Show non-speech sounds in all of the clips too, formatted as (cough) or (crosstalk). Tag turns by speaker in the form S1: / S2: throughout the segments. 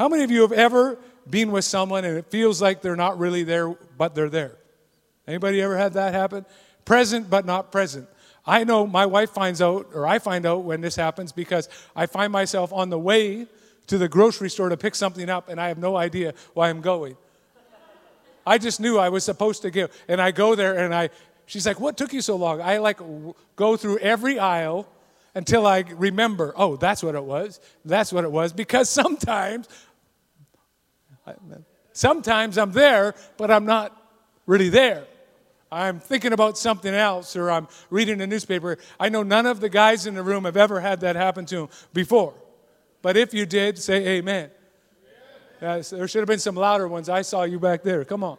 S1: How many of you have ever been with someone and it feels like they're not really there, but they're there? Anybody ever had that happen? Present, but not present. I know my wife finds out, or I find out when this happens because I find myself on the way to the grocery store to pick something up and I have no idea why I'm going. I just knew I was supposed to go. And I go there and I, she's like, What took you so long? I like go through every aisle until I remember, oh, that's what it was. That's what it was. Because (laughs) sometimes Sometimes I'm there, but I'm not really there. I'm thinking about something else or I'm reading a newspaper. I know none of the guys in the room have ever had that happen to them before. But if you did, say amen. there should have been some louder ones. I saw you back there. Come on.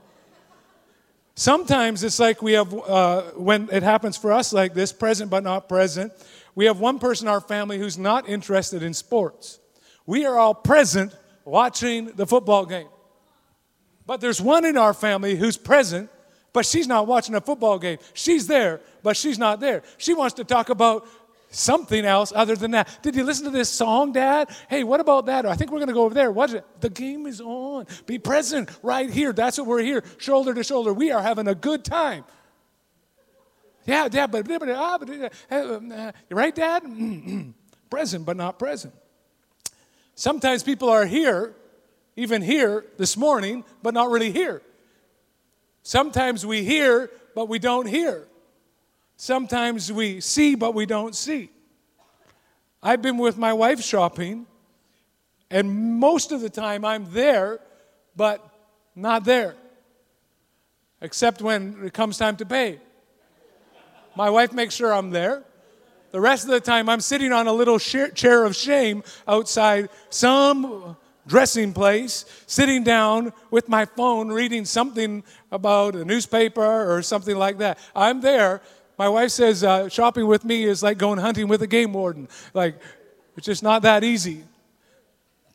S1: Sometimes it's like we have, uh, when it happens for us like this, present but not present, we have one person in our family who's not interested in sports. We are all present watching the football game. But there's one in our family who's present, but she's not watching a football game. She's there, but she's not there. She wants to talk about something else other than that. Did you listen to this song, Dad? Hey, what about that? Or, I think we're going to go over there. What is it? The game is on. Be present right here. That's what we're here, shoulder to shoulder. We are having a good time. Yeah, Dad, but, but, ah, but uh, uh, right, Dad? present, but not present. Sometimes people are here, even here this morning, but not really here. Sometimes we hear, but we don't hear. Sometimes we see, but we don't see. I've been with my wife shopping, and most of the time I'm there, but not there. Except when it comes time to pay. My wife makes sure I'm there. The rest of the time, I'm sitting on a little chair of shame outside some dressing place, sitting down with my phone, reading something about a newspaper or something like that. I'm there. My wife says uh, shopping with me is like going hunting with a game warden. Like, it's just not that easy.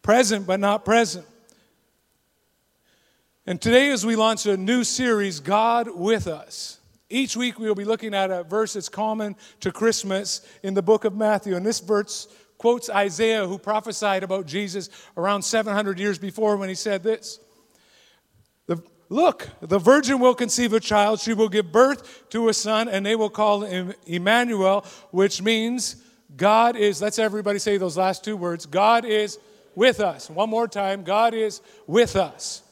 S1: Present, but not present. And today, as we launch a new series, God with Us. Each week we will be looking at a verse that's common to Christmas in the book of Matthew. And this verse quotes Isaiah, who prophesied about Jesus around 700 years before when he said this the, Look, the virgin will conceive a child, she will give birth to a son, and they will call him Emmanuel, which means God is, let's everybody say those last two words God is with us. One more time God is with us.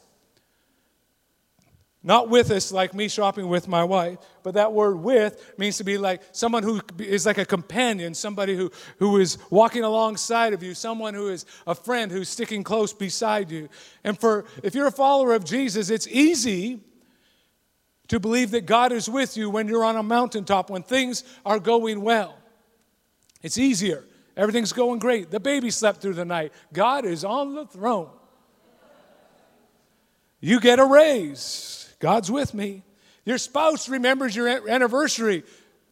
S1: Not with us like me shopping with my wife, but that word with means to be like someone who is like a companion, somebody who, who is walking alongside of you, someone who is a friend who's sticking close beside you. And for if you're a follower of Jesus, it's easy to believe that God is with you when you're on a mountaintop, when things are going well. It's easier. Everything's going great. The baby slept through the night. God is on the throne. You get a raise. God's with me. Your spouse remembers your anniversary.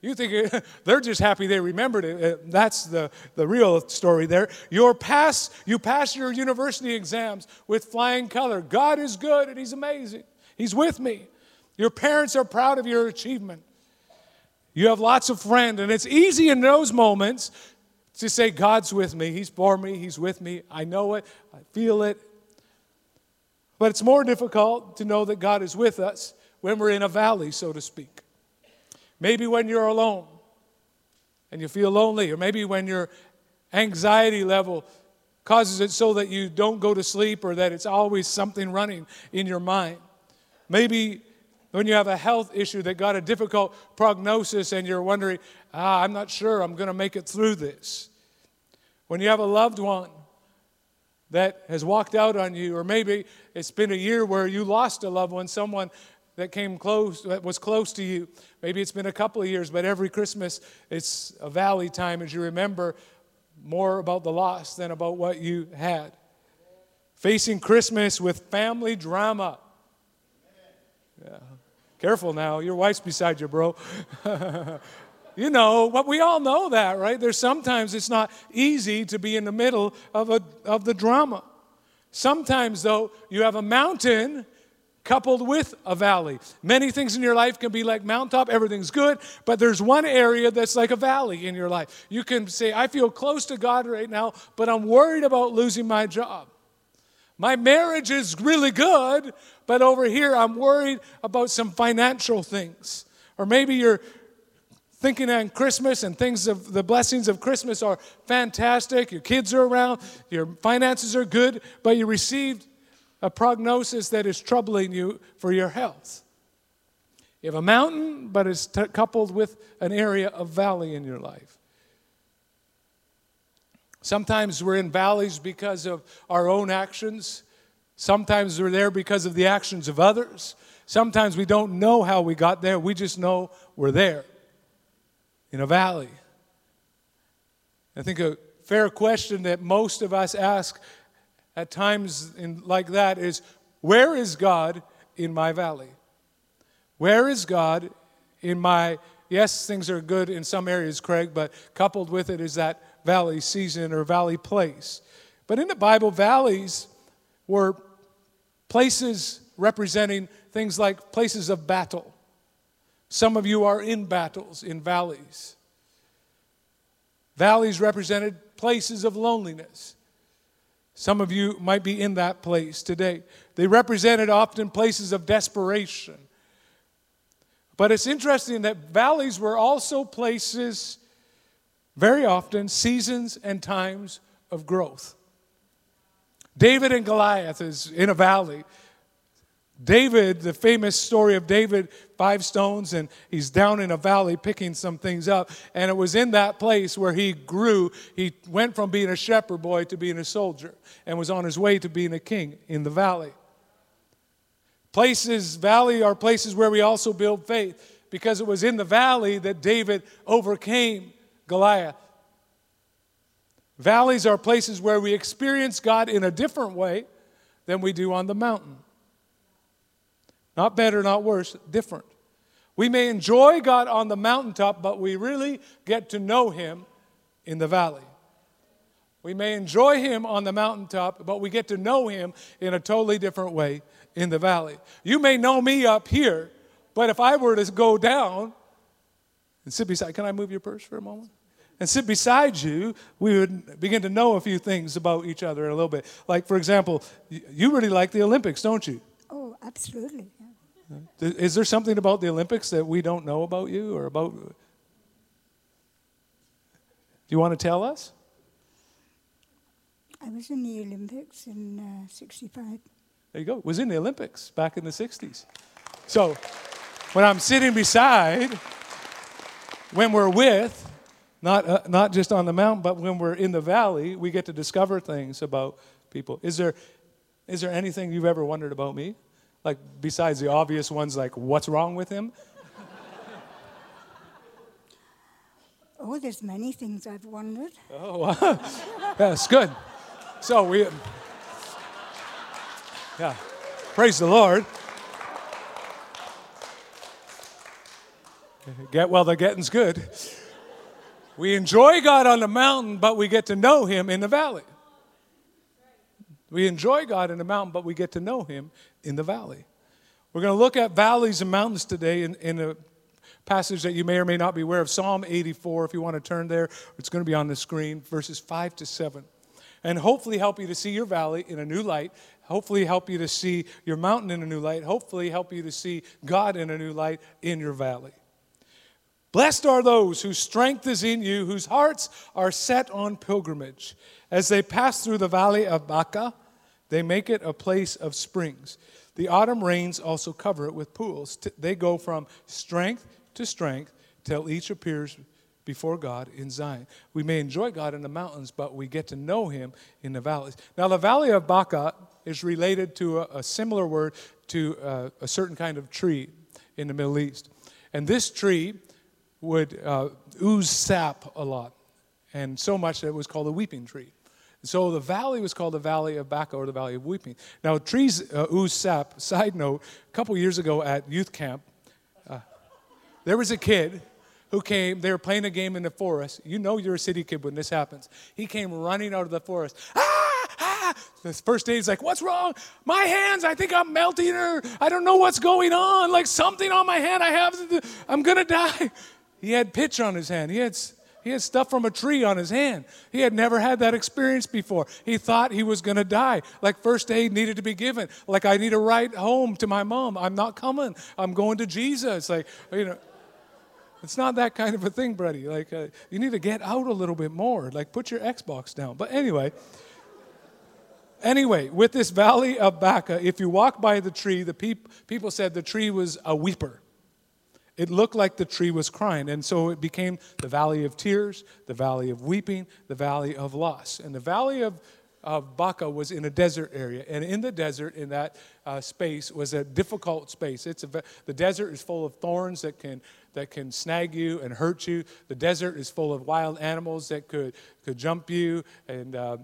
S1: You think (laughs) they're just happy they remembered it. Uh, that's the, the real story there. Your pass, you pass your university exams with flying color. God is good and He's amazing. He's with me. Your parents are proud of your achievement. You have lots of friends, and it's easy in those moments to say, God's with me. He's for me. He's with me. I know it. I feel it. But it's more difficult to know that God is with us when we're in a valley, so to speak. Maybe when you're alone and you feel lonely, or maybe when your anxiety level causes it so that you don't go to sleep or that it's always something running in your mind. Maybe when you have a health issue that got a difficult prognosis and you're wondering, ah, I'm not sure I'm going to make it through this. When you have a loved one that has walked out on you, or maybe it's been a year where you lost a loved one, someone that came close, that was close to you. Maybe it's been a couple of years, but every Christmas it's a valley time as you remember more about the loss than about what you had. Facing Christmas with family drama. Yeah. Careful now, your wife's beside you, bro. (laughs) You know, but we all know that, right? There's sometimes it's not easy to be in the middle of, a, of the drama. Sometimes, though, you have a mountain coupled with a valley. Many things in your life can be like mountaintop, everything's good, but there's one area that's like a valley in your life. You can say, I feel close to God right now, but I'm worried about losing my job. My marriage is really good, but over here I'm worried about some financial things. Or maybe you're thinking on Christmas and things of the blessings of Christmas are fantastic. Your kids are around, your finances are good, but you received a prognosis that is troubling you for your health. You have a mountain, but it's t- coupled with an area of valley in your life. Sometimes we're in valleys because of our own actions. Sometimes we're there because of the actions of others. Sometimes we don't know how we got there, we just know we're there in a valley. I think a fair question that most of us ask at times in, like that is where is God in my valley? Where is God in my, yes, things are good in some areas, Craig, but coupled with it is that valley season or valley place. But in the Bible, valleys were places representing things like places of battle. Some of you are in battles in valleys. Valleys represented places of loneliness. Some of you might be in that place today. They represented often places of desperation. But it's interesting that valleys were also places, very often, seasons and times of growth. David and Goliath is in a valley. David, the famous story of David, five stones, and he's down in a valley picking some things up. And it was in that place where he grew. He went from being a shepherd boy to being a soldier and was on his way to being a king in the valley. Places, valley are places where we also build faith because it was in the valley that David overcame Goliath. Valleys are places where we experience God in a different way than we do on the mountain. Not better, not worse, different. We may enjoy God on the mountaintop, but we really get to know Him in the valley. We may enjoy Him on the mountaintop, but we get to know Him in a totally different way in the valley. You may know me up here, but if I were to go down and sit beside, can I move your purse for a moment? And sit beside you, we would begin to know a few things about each other a little bit. Like, for example, you really like the Olympics, don't you?
S2: Oh, absolutely.
S1: Is there something about the Olympics that we don't know about you or about? Do you want to tell us?
S2: I was in the Olympics in uh, 65.
S1: There you go. Was in the Olympics back in the 60s. So when I'm sitting beside, when we're with, not, uh, not just on the mountain, but when we're in the valley, we get to discover things about people. Is there, is there anything you've ever wondered about me? Like, besides the obvious ones, like, what's wrong with him?
S2: Oh, there's many things I've wondered.
S1: Oh, (laughs) that's good. So we, yeah, praise the Lord. Get well, the getting's good. We enjoy God on the mountain, but we get to know Him in the valley. We enjoy God in the mountain, but we get to know Him in the valley. We're going to look at valleys and mountains today in, in a passage that you may or may not be aware of Psalm 84. If you want to turn there, it's going to be on the screen, verses 5 to 7. And hopefully help you to see your valley in a new light. Hopefully help you to see your mountain in a new light. Hopefully help you to see God in a new light in your valley. Blessed are those whose strength is in you, whose hearts are set on pilgrimage. As they pass through the valley of Baca, they make it a place of springs. The autumn rains also cover it with pools. They go from strength to strength till each appears before God in Zion. We may enjoy God in the mountains, but we get to know Him in the valleys. Now, the valley of Baca is related to a, a similar word to uh, a certain kind of tree in the Middle East. And this tree would uh, ooze sap a lot, and so much that it was called a weeping tree. So the valley was called the Valley of Baca or the Valley of Weeping. Now, trees uh, ooze sap. Side note, a couple years ago at youth camp, uh, there was a kid who came, they were playing a game in the forest. You know you're a city kid when this happens. He came running out of the forest. Ah, ah. This first day, he's like, What's wrong? My hands, I think I'm melting, or I don't know what's going on. Like something on my hand, I have, I'm gonna die. He had pitch on his hand. He had He had stuff from a tree on his hand. He had never had that experience before. He thought he was going to die. Like first aid needed to be given. Like I need a ride home to my mom. I'm not coming. I'm going to Jesus. Like, you know, it's not that kind of a thing, buddy. Like uh, you need to get out a little bit more. Like put your Xbox down. But anyway, anyway, with this valley of Baca, if you walk by the tree, the peop- people said the tree was a weeper. It looked like the tree was crying. And so it became the valley of tears, the valley of weeping, the valley of loss. And the valley of, of Baca was in a desert area. And in the desert, in that uh, space, was a difficult space. It's a, the desert is full of thorns that can, that can snag you and hurt you. The desert is full of wild animals that could, could jump you and uh,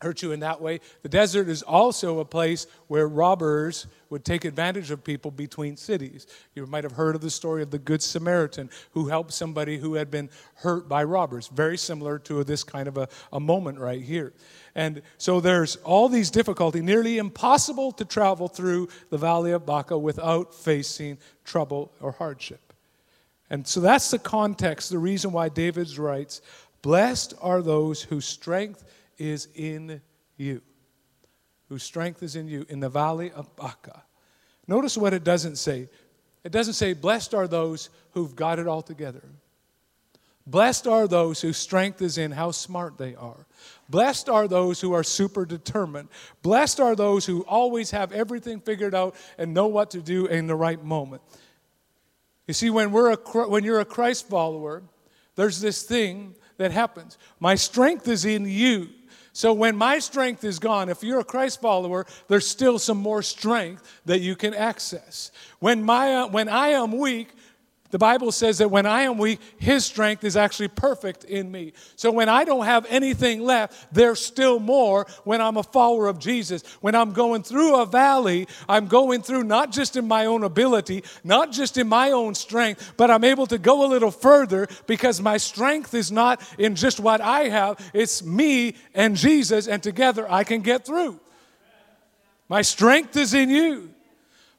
S1: hurt you in that way. The desert is also a place where robbers would take advantage of people between cities. You might have heard of the story of the Good Samaritan who helped somebody who had been hurt by robbers. Very similar to this kind of a, a moment right here. And so there's all these difficulty, nearly impossible to travel through the valley of Baca without facing trouble or hardship. And so that's the context, the reason why David writes, Blessed are those whose strength is in you, whose strength is in you, in the valley of Baca. Notice what it doesn't say. It doesn't say, Blessed are those who've got it all together. Blessed are those whose strength is in how smart they are. Blessed are those who are super determined. Blessed are those who always have everything figured out and know what to do in the right moment. You see, when, we're a, when you're a Christ follower, there's this thing that happens. My strength is in you. So when my strength is gone, if you're a Christ follower, there's still some more strength that you can access. When, my, uh, when I am weak, the Bible says that when I am weak, His strength is actually perfect in me. So when I don't have anything left, there's still more when I'm a follower of Jesus. When I'm going through a valley, I'm going through not just in my own ability, not just in my own strength, but I'm able to go a little further because my strength is not in just what I have, it's me and Jesus, and together I can get through. My strength is in you.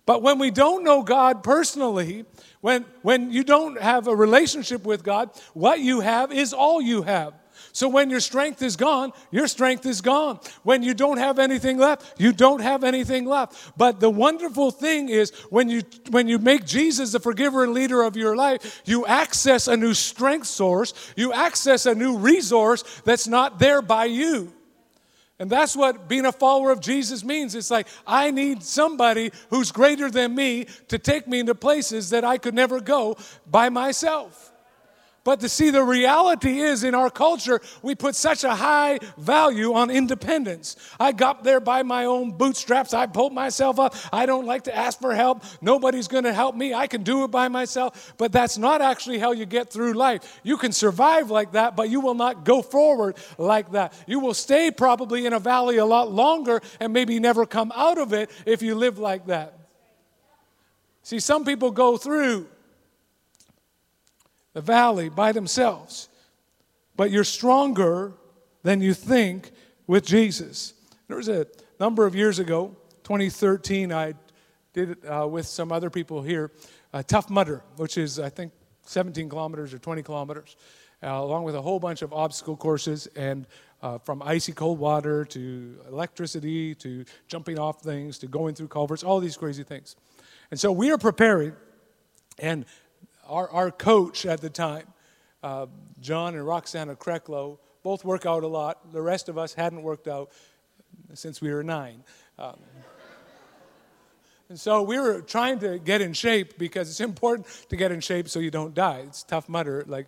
S1: But when we don't know God personally, when, when you don't have a relationship with God, what you have is all you have. So when your strength is gone, your strength is gone. When you don't have anything left, you don't have anything left. But the wonderful thing is when you when you make Jesus the forgiver and leader of your life, you access a new strength source, you access a new resource that's not there by you. And that's what being a follower of Jesus means. It's like, I need somebody who's greater than me to take me into places that I could never go by myself. But to see the reality is in our culture, we put such a high value on independence. I got there by my own bootstraps. I pulled myself up. I don't like to ask for help. Nobody's going to help me. I can do it by myself. But that's not actually how you get through life. You can survive like that, but you will not go forward like that. You will stay probably in a valley a lot longer and maybe never come out of it if you live like that. See, some people go through the valley by themselves. But you're stronger than you think with Jesus. There was a number of years ago, 2013, I did it uh, with some other people here, uh, Tough Mudder, which is, I think, 17 kilometers or 20 kilometers, uh, along with a whole bunch of obstacle courses and uh, from icy cold water to electricity to jumping off things to going through culverts, all these crazy things. And so we are preparing, and our, our coach at the time, uh, John and Roxana Kreklow, both work out a lot. The rest of us hadn't worked out since we were nine. Um, and so we were trying to get in shape because it's important to get in shape so you don't die. It's Tough Mudder. Like,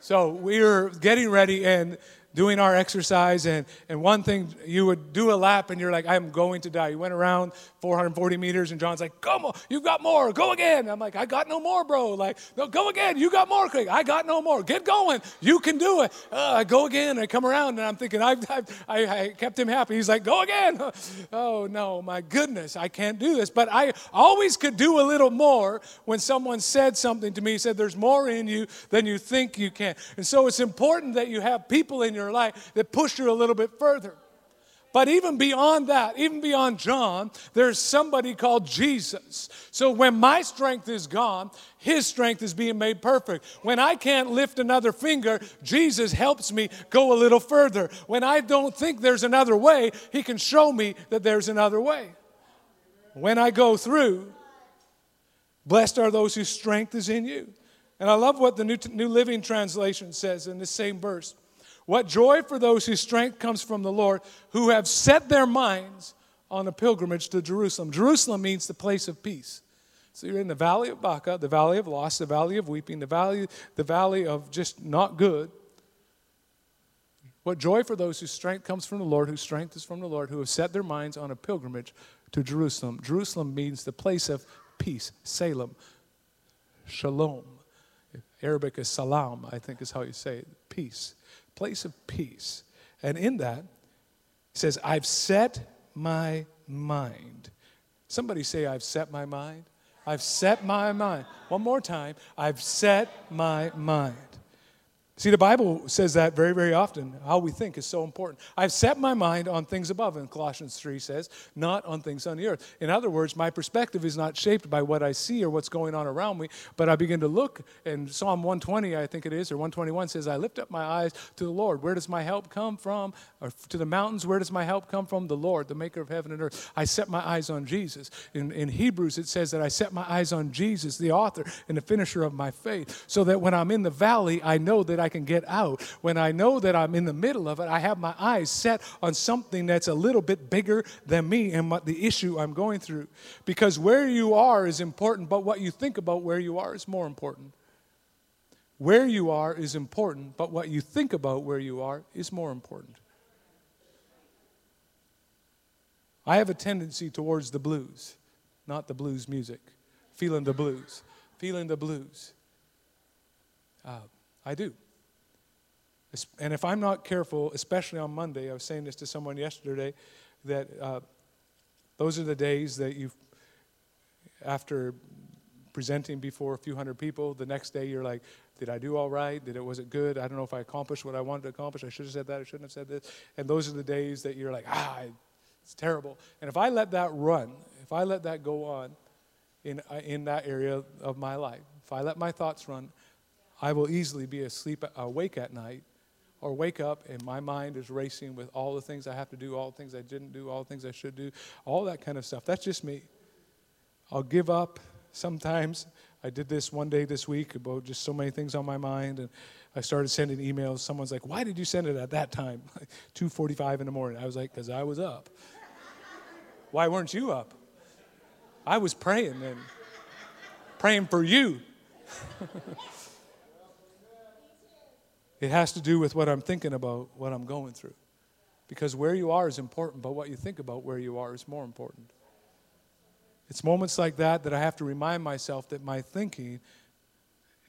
S1: so we were getting ready, and doing our exercise. And, and one thing, you would do a lap and you're like, I'm going to die. You went around 440 meters, and John's like, Come on, you've got more, go again. I'm like, I got no more, bro. Like, no, go again, you got more, quick. I got no more. Get going, you can do it. Uh, I go again, I come around, and I'm thinking, I've, I've I, I kept him happy. He's like, Go again. (laughs) oh, no, my goodness, I can't do this. But I always could do a little more when someone said something to me, said, There's more in you than you think you can. And so it's important that you have people in your your life that push you a little bit further. But even beyond that, even beyond John, there's somebody called Jesus. So when my strength is gone, his strength is being made perfect. When I can't lift another finger, Jesus helps me go a little further. When I don't think there's another way, he can show me that there's another way. When I go through, blessed are those whose strength is in you. And I love what the New, New Living Translation says in the same verse. What joy for those whose strength comes from the Lord, who have set their minds on a pilgrimage to Jerusalem. Jerusalem means the place of peace. So you're in the valley of Baca, the valley of loss, the valley of weeping, the valley, the valley of just not good. What joy for those whose strength comes from the Lord, whose strength is from the Lord, who have set their minds on a pilgrimage to Jerusalem. Jerusalem means the place of peace, Salem, Shalom. Arabic is salam, I think is how you say it, peace place of peace. And in that, he says, I've set my mind. Somebody say, I've set my mind. I've set my mind. One more time. I've set my mind. See, the Bible says that very, very often. How we think is so important. I've set my mind on things above, and Colossians 3 says, not on things on the earth. In other words, my perspective is not shaped by what I see or what's going on around me, but I begin to look, and Psalm 120, I think it is, or 121 says, I lift up my eyes to the Lord. Where does my help come from? Or to the mountains, where does my help come from? The Lord, the maker of heaven and earth. I set my eyes on Jesus. In, in Hebrews, it says that I set my eyes on Jesus, the author and the finisher of my faith, so that when I'm in the valley, I know that I can get out. When I know that I'm in the middle of it, I have my eyes set on something that's a little bit bigger than me and what the issue I'm going through. Because where you are is important, but what you think about where you are is more important. Where you are is important, but what you think about where you are is more important. I have a tendency towards the blues, not the blues music. Feeling the blues, feeling the blues. Uh, I do. And if I'm not careful, especially on Monday, I was saying this to someone yesterday, that uh, those are the days that you, after presenting before a few hundred people, the next day you're like, did I do all right? Did it was it good? I don't know if I accomplished what I wanted to accomplish. I should have said that. I shouldn't have said this. And those are the days that you're like, ah, it's terrible. And if I let that run, if I let that go on in uh, in that area of my life, if I let my thoughts run, I will easily be asleep awake at night or wake up and my mind is racing with all the things I have to do, all the things I didn't do, all the things I should do, all that kind of stuff. That's just me. I'll give up sometimes. I did this one day this week about just so many things on my mind and I started sending emails. Someone's like, "Why did you send it at that time? (laughs) 2:45 in the morning." I was like, "Cuz I was up." (laughs) Why weren't you up? I was praying and praying for you. (laughs) It has to do with what I'm thinking about, what I'm going through. Because where you are is important, but what you think about where you are is more important. It's moments like that that I have to remind myself that my thinking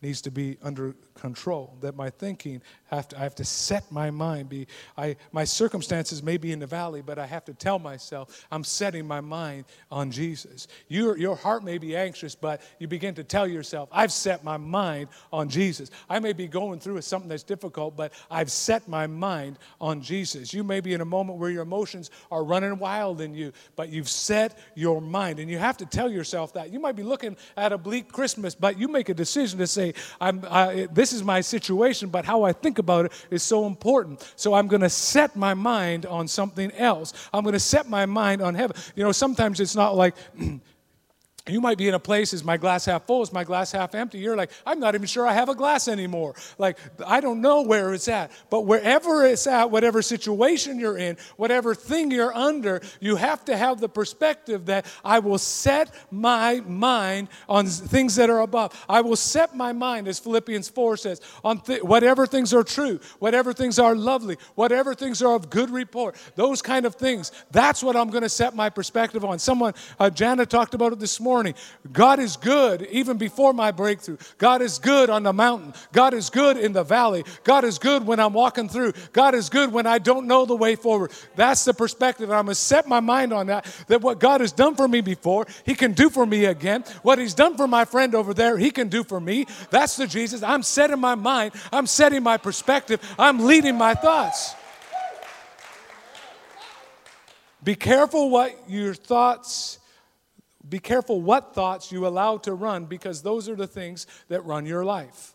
S1: needs to be under control that my thinking have to, i have to set my mind be I, my circumstances may be in the valley but i have to tell myself i'm setting my mind on jesus. Your, your heart may be anxious but you begin to tell yourself i've set my mind on jesus. I may be going through something that's difficult but i've set my mind on jesus. You may be in a moment where your emotions are running wild in you but you've set your mind. And you have to tell yourself that. You might be looking at a bleak christmas but you make a decision to say I, this is my situation, but how I think about it is so important. So I'm going to set my mind on something else. I'm going to set my mind on heaven. You know, sometimes it's not like, (clears throat) You might be in a place, is my glass half full? Is my glass half empty? You're like, I'm not even sure I have a glass anymore. Like, I don't know where it's at. But wherever it's at, whatever situation you're in, whatever thing you're under, you have to have the perspective that I will set my mind on things that are above. I will set my mind, as Philippians 4 says, on th- whatever things are true, whatever things are lovely, whatever things are of good report, those kind of things. That's what I'm going to set my perspective on. Someone, uh, Jana talked about it this morning morning. God is good even before my breakthrough. God is good on the mountain. God is good in the valley. God is good when I'm walking through. God is good when I don't know the way forward. That's the perspective. I'm going to set my mind on that, that what God has done for me before, He can do for me again. What He's done for my friend over there, He can do for me. That's the Jesus. I'm setting my mind. I'm setting my perspective. I'm leading my thoughts. Be careful what your thoughts, be careful what thoughts you allow to run because those are the things that run your life.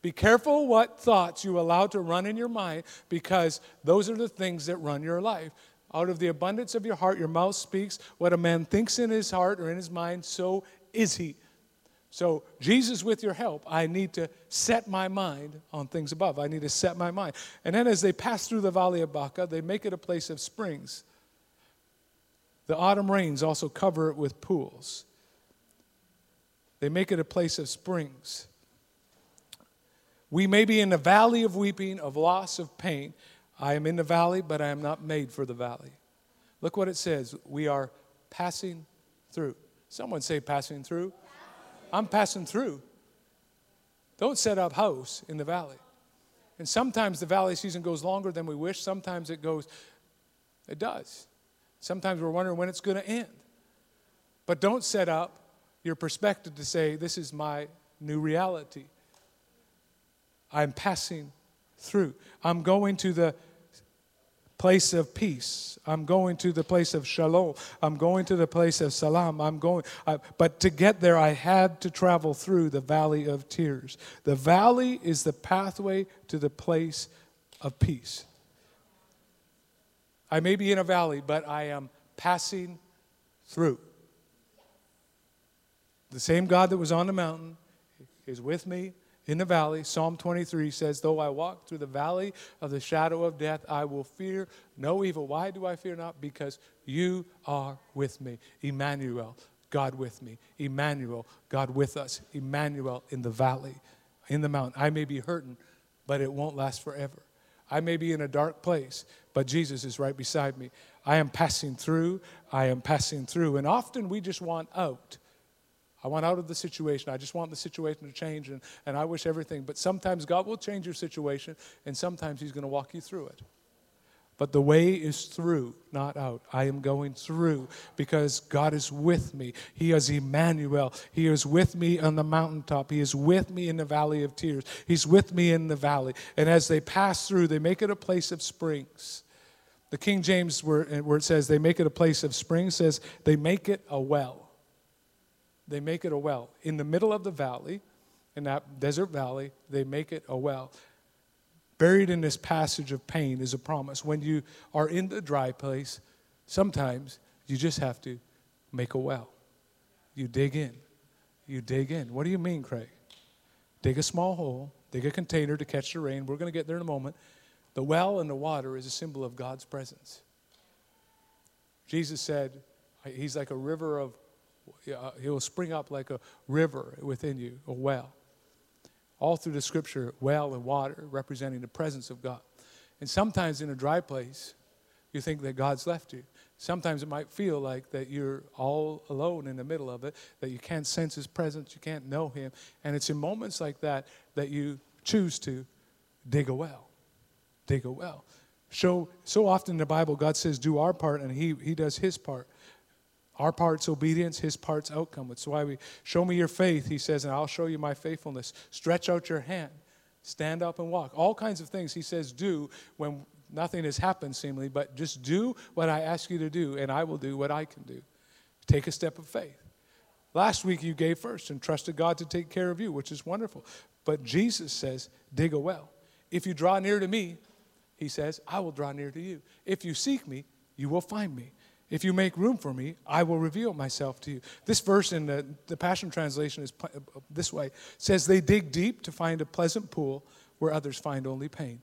S1: Be careful what thoughts you allow to run in your mind because those are the things that run your life. Out of the abundance of your heart, your mouth speaks. What a man thinks in his heart or in his mind, so is he. So, Jesus, with your help, I need to set my mind on things above. I need to set my mind. And then as they pass through the valley of Baca, they make it a place of springs. The autumn rains also cover it with pools. They make it a place of springs. We may be in the valley of weeping, of loss, of pain. I am in the valley, but I am not made for the valley. Look what it says. We are passing through. Someone say, passing through. I'm passing through. Don't set up house in the valley. And sometimes the valley season goes longer than we wish. Sometimes it goes, it does. Sometimes we're wondering when it's going to end. But don't set up your perspective to say, this is my new reality. I'm passing through. I'm going to the place of peace. I'm going to the place of shalom. I'm going to the place of salam. I'm going, I, but to get there, I had to travel through the valley of tears. The valley is the pathway to the place of peace. I may be in a valley, but I am passing through. The same God that was on the mountain is with me in the valley, Psalm 23 says, Though I walk through the valley of the shadow of death, I will fear no evil. Why do I fear not? Because you are with me. Emmanuel, God with me. Emmanuel, God with us. Emmanuel in the valley, in the mountain. I may be hurting, but it won't last forever. I may be in a dark place, but Jesus is right beside me. I am passing through. I am passing through. And often we just want out. I want out of the situation. I just want the situation to change, and, and I wish everything. But sometimes God will change your situation, and sometimes He's going to walk you through it. But the way is through, not out. I am going through because God is with me. He is Emmanuel. He is with me on the mountaintop. He is with me in the valley of tears. He's with me in the valley. And as they pass through, they make it a place of springs. The King James, where, where it says they make it a place of springs, says they make it a well they make it a well. In the middle of the valley, in that desert valley, they make it a well. Buried in this passage of pain is a promise. When you are in the dry place, sometimes you just have to make a well. You dig in. You dig in. What do you mean, Craig? Dig a small hole, dig a container to catch the rain. We're going to get there in a moment. The well and the water is a symbol of God's presence. Jesus said, He's like a river of uh, he will spring up like a river within you, a well. All through the scripture, well and water representing the presence of God. And sometimes in a dry place, you think that God's left you. Sometimes it might feel like that you're all alone in the middle of it, that you can't sense His presence, you can't know Him. And it's in moments like that that you choose to dig a well. Dig a well. So, so often in the Bible, God says, do our part, and He, he does His part. Our part's obedience, his part's outcome. That's why we show me your faith, he says, and I'll show you my faithfulness. Stretch out your hand, stand up and walk. All kinds of things he says do when nothing has happened, seemingly, but just do what I ask you to do, and I will do what I can do. Take a step of faith. Last week you gave first and trusted God to take care of you, which is wonderful. But Jesus says, dig a well. If you draw near to me, he says, I will draw near to you. If you seek me, you will find me. If you make room for me, I will reveal myself to you. This verse in the, the Passion Translation is uh, this way says, They dig deep to find a pleasant pool where others find only pain.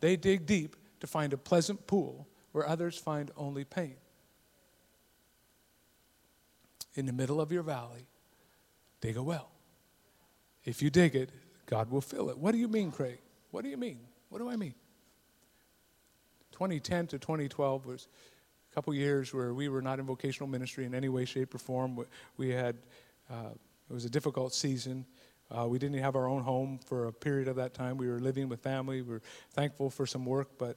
S1: They dig deep to find a pleasant pool where others find only pain. In the middle of your valley, dig a well. If you dig it, God will fill it. What do you mean, Craig? What do you mean? What do I mean? 2010 to 2012 was couple years where we were not in vocational ministry in any way, shape, or form. We had, uh, it was a difficult season. Uh, we didn't have our own home for a period of that time. We were living with family. We were thankful for some work, but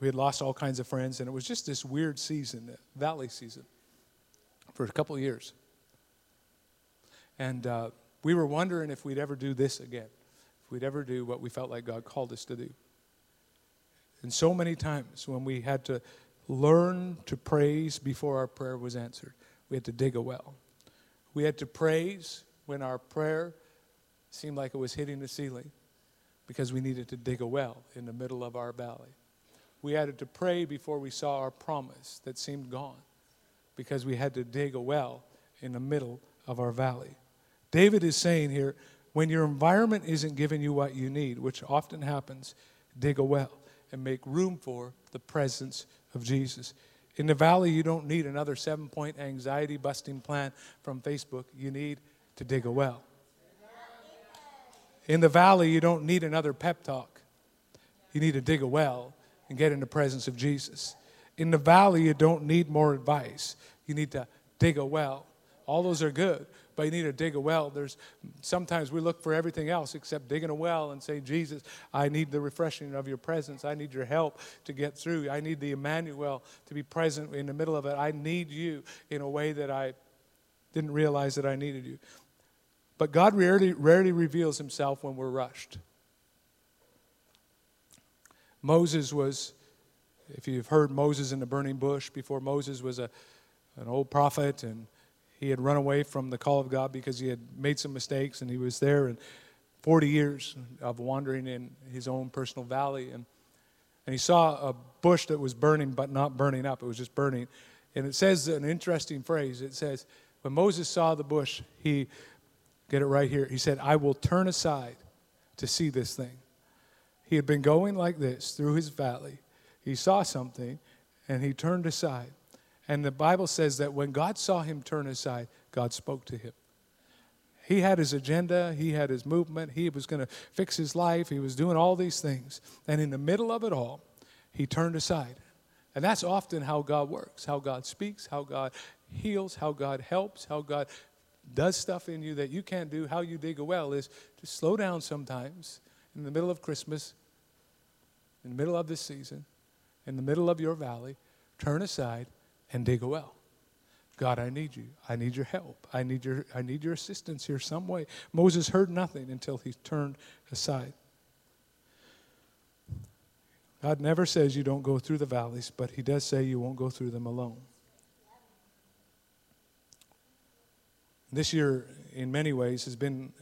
S1: we had lost all kinds of friends, and it was just this weird season, valley season, for a couple years. And uh, we were wondering if we'd ever do this again, if we'd ever do what we felt like God called us to do. And so many times when we had to learn to praise before our prayer was answered. We had to dig a well. We had to praise when our prayer seemed like it was hitting the ceiling because we needed to dig a well in the middle of our valley. We had to pray before we saw our promise that seemed gone because we had to dig a well in the middle of our valley. David is saying here when your environment isn't giving you what you need, which often happens, dig a well and make room for the presence of Jesus. In the valley, you don't need another seven point anxiety busting plan from Facebook. You need to dig a well. In the valley, you don't need another pep talk. You need to dig a well and get in the presence of Jesus. In the valley, you don't need more advice. You need to dig a well. All those are good, but you need to dig a well. There's sometimes we look for everything else except digging a well and say, Jesus, I need the refreshing of your presence. I need your help to get through. I need the Emmanuel to be present in the middle of it. I need you in a way that I didn't realize that I needed you. But God rarely, rarely reveals himself when we're rushed. Moses was, if you've heard Moses in the burning bush before, Moses was a, an old prophet and he had run away from the call of God because he had made some mistakes and he was there and 40 years of wandering in his own personal valley and and he saw a bush that was burning but not burning up it was just burning and it says an interesting phrase it says when Moses saw the bush he Get it right here. He said, I will turn aside to see this thing. He had been going like this through his valley. He saw something and he turned aside. And the Bible says that when God saw him turn aside, God spoke to him. He had his agenda, he had his movement, he was going to fix his life, he was doing all these things. And in the middle of it all, he turned aside. And that's often how God works, how God speaks, how God heals, how God helps, how God does stuff in you that you can't do, how you dig a well is to slow down sometimes in the middle of Christmas, in the middle of this season, in the middle of your valley, turn aside and dig a well. God, I need you. I need your help. I need your, I need your assistance here some way. Moses heard nothing until he turned aside. God never says you don't go through the valleys, but he does say you won't go through them alone. This year, in many ways, has been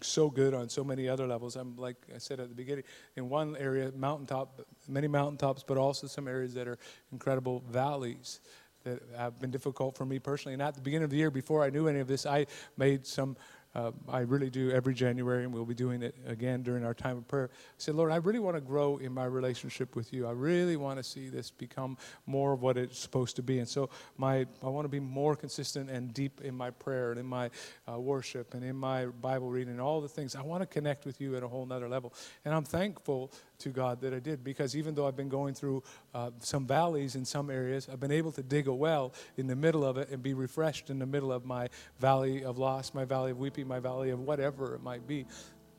S1: so good on so many other levels. I'm like I said at the beginning, in one area, mountaintop, many mountaintops, but also some areas that are incredible valleys that have been difficult for me personally. And at the beginning of the year, before I knew any of this, I made some uh, I really do every January, and we'll be doing it again during our time of prayer. I said, Lord, I really want to grow in my relationship with you. I really want to see this become more of what it's supposed to be. And so, my I want to be more consistent and deep in my prayer and in my uh, worship and in my Bible reading and all the things. I want to connect with you at a whole nother level. And I'm thankful to God that I did because even though I've been going through uh, some valleys in some areas, I've been able to dig a well in the middle of it and be refreshed in the middle of my valley of loss, my valley of weeping, my valley of whatever it might be.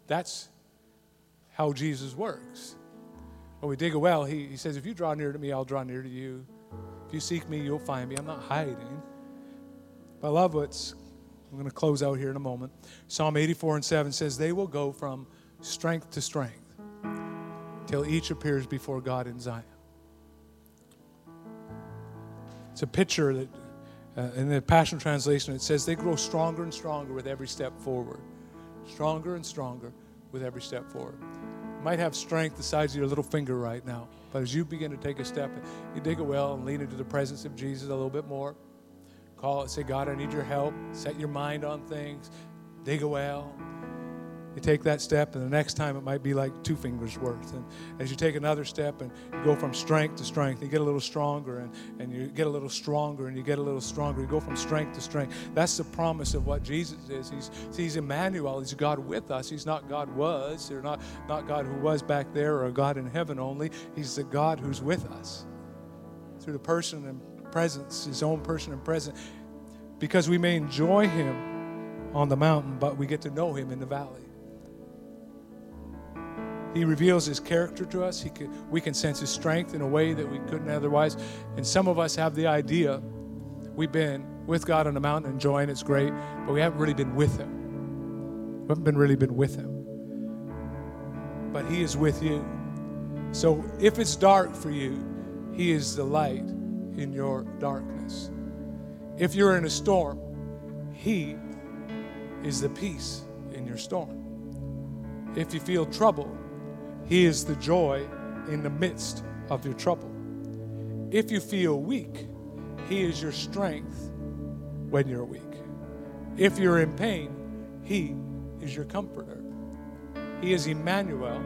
S1: That's how Jesus works. When we dig a well, he, he says, If you draw near to me, I'll draw near to you. If you seek me, you'll find me. I'm not hiding. But I love what's, I'm going to close out here in a moment. Psalm 84 and 7 says, They will go from strength to strength each appears before God in Zion. It's a picture that, uh, in the Passion Translation, it says they grow stronger and stronger with every step forward. Stronger and stronger with every step forward. You might have strength the size of your little finger right now, but as you begin to take a step, you dig a well and lean into the presence of Jesus a little bit more. Call it, say, God, I need your help. Set your mind on things. Dig a well you take that step, and the next time it might be like two fingers worth. And as you take another step and you go from strength to strength, you get a little stronger, and, and you get a little stronger, and you get a little stronger. You go from strength to strength. That's the promise of what Jesus is. He's, he's Emmanuel. He's God with us. He's not God was, or not, not God who was back there, or God in heaven only. He's the God who's with us through the person and presence, His own person and presence, because we may enjoy Him on the mountain, but we get to know Him in the valley. He reveals his character to us. He can, we can sense his strength in a way that we couldn't otherwise. And some of us have the idea we've been with God on the mountain enjoying it's great, but we haven't really been with him. We haven't been really been with him. But he is with you. So if it's dark for you, He is the light in your darkness. If you're in a storm, He is the peace in your storm. If you feel trouble, He is the joy in the midst of your trouble. If you feel weak, He is your strength when you're weak. If you're in pain, He is your comforter. He is Emmanuel.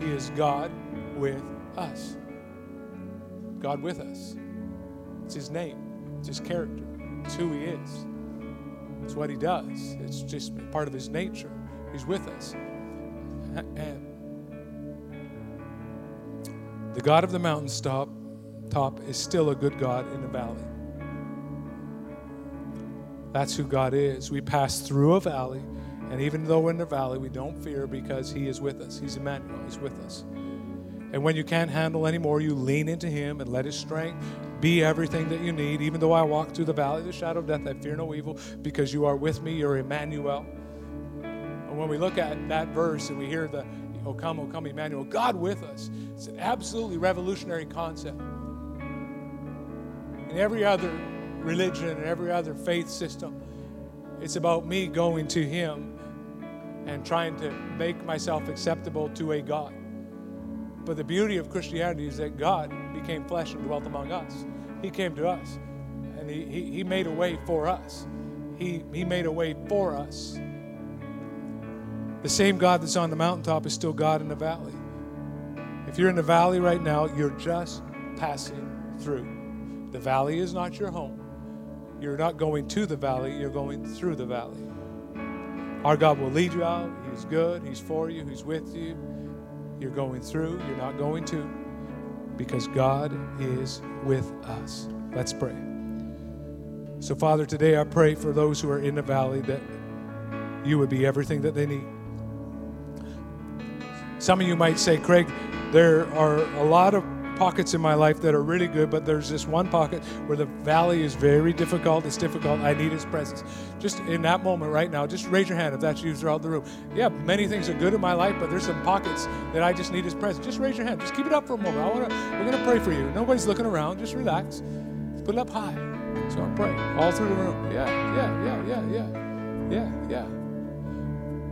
S1: He is God with us. God with us. It's His name, it's His character, it's who He is. It's what He does, it's just part of His nature. He's with us. And the God of the mountaintop top is still a good God in the valley. That's who God is. We pass through a valley, and even though we're in the valley, we don't fear because He is with us. He's Emmanuel, He's with us. And when you can't handle anymore, you lean into Him and let His strength be everything that you need. Even though I walk through the valley of the shadow of death, I fear no evil because you are with me. You're Emmanuel. And when we look at that verse and we hear the, O come, O come, Emmanuel, God with us, it's an absolutely revolutionary concept. In every other religion and every other faith system, it's about me going to Him and trying to make myself acceptable to a God. But the beauty of Christianity is that God became flesh and dwelt among us. He came to us and He, he, he made a way for us. He, he made a way for us. The same God that's on the mountaintop is still God in the valley. If you're in the valley right now, you're just passing through. The valley is not your home. You're not going to the valley, you're going through the valley. Our God will lead you out. He's good, He's for you, He's with you. You're going through, you're not going to, because God is with us. Let's pray. So, Father, today I pray for those who are in the valley that you would be everything that they need. Some of you might say, Craig, there are a lot of pockets in my life that are really good, but there's this one pocket where the valley is very difficult. It's difficult. I need His presence. Just in that moment right now, just raise your hand if that's you throughout the room. Yeah, many things are good in my life, but there's some pockets that I just need His presence. Just raise your hand. Just keep it up for a moment. I wanna, we're going to pray for you. Nobody's looking around. Just relax. Put it up high. So I'm praying all through the room. Yeah, yeah, yeah, yeah, yeah, yeah, yeah.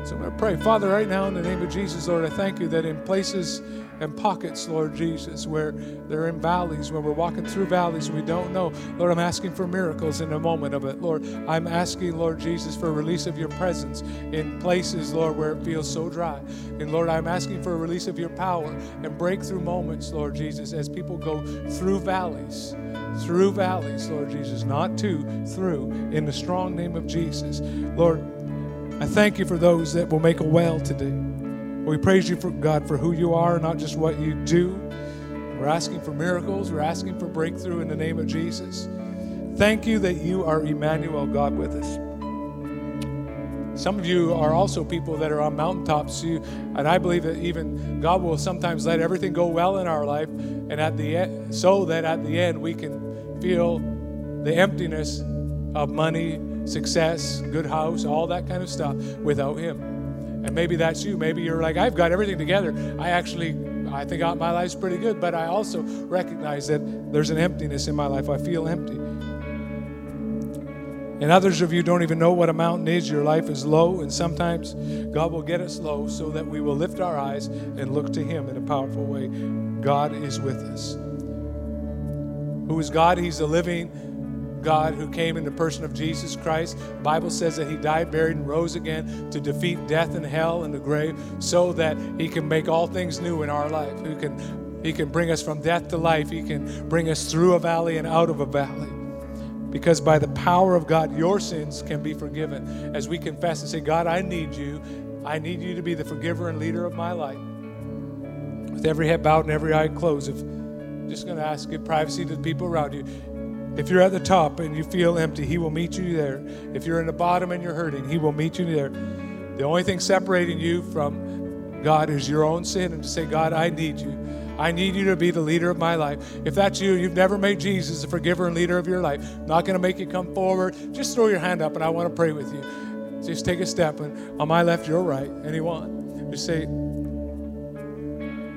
S1: So I'm going to pray. Father, right now in the name of Jesus, Lord, I thank you that in places and pockets, Lord Jesus, where they're in valleys, where we're walking through valleys we don't know. Lord, I'm asking for miracles in a moment of it. Lord, I'm asking, Lord Jesus, for release of your presence in places, Lord, where it feels so dry. And Lord, I'm asking for a release of your power and breakthrough moments, Lord Jesus, as people go through valleys through valleys, Lord Jesus, not to, through, in the strong name of Jesus. Lord, I thank you for those that will make a well today. We praise you for God for who you are, not just what you do. We're asking for miracles. We're asking for breakthrough in the name of Jesus. Thank you that you are Emmanuel, God with us. Some of you are also people that are on mountaintops, you, and I believe that even God will sometimes let everything go well in our life, and at the end, so that at the end we can feel the emptiness of money, success, good house, all that kind of stuff without Him. And maybe that's you. Maybe you're like, I've got everything together. I actually, I think my life's pretty good, but I also recognize that there's an emptiness in my life. I feel empty. And others of you don't even know what a mountain is. Your life is low, and sometimes God will get us low so that we will lift our eyes and look to Him in a powerful way. God is with us. Who is God? He's a living God who came in the person of Jesus Christ. The Bible says that he died, buried, and rose again to defeat death and hell and the grave so that he can make all things new in our life. Who can he can bring us from death to life. He can bring us through a valley and out of a valley. Because by the power of God, your sins can be forgiven. As we confess and say, God, I need you. I need you to be the forgiver and leader of my life. With every head bowed and every eye closed, if just going to ask give privacy to the people around you. If you're at the top and you feel empty, He will meet you there. If you're in the bottom and you're hurting, He will meet you there. The only thing separating you from God is your own sin, and to say, God, I need you. I need you to be the leader of my life. If that's you, you've never made Jesus the forgiver and leader of your life, not going to make you come forward, just throw your hand up and I want to pray with you. Just take a step, and on my left, your right. Anyone? Just say,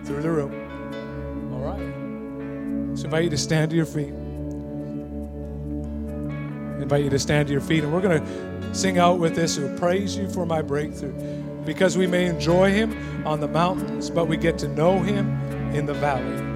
S1: through the room. All right. So I invite you to stand to your feet. Invite you to stand to your feet, and we're going to sing out with this. Who praise you for my breakthrough, because we may enjoy Him on the mountains, but we get to know Him in the valley.